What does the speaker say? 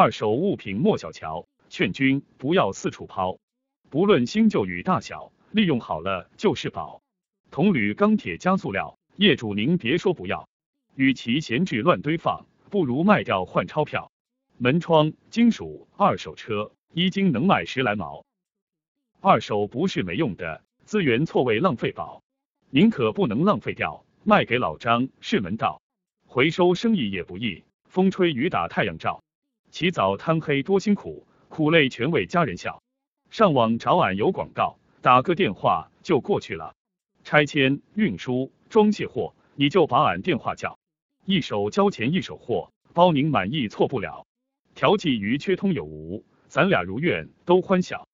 二手物品莫小瞧，劝君不要四处抛。不论新旧与大小，利用好了就是宝。铜铝钢铁加塑料，业主您别说不要，与其闲置乱堆放，不如卖掉换钞票。门窗、金属、二手车，一斤能卖十来毛。二手不是没用的，资源错位浪费宝，您可不能浪费掉，卖给老张是门道。回收生意也不易，风吹雨打太阳照，起早贪黑多辛苦，苦累全为家人笑。上网找俺有广告，打个电话就过去了。拆迁、运输、装卸货，你就把俺电话叫，一手交钱一手货，包您满意错不了。调剂于缺通有无，咱俩如愿都欢笑。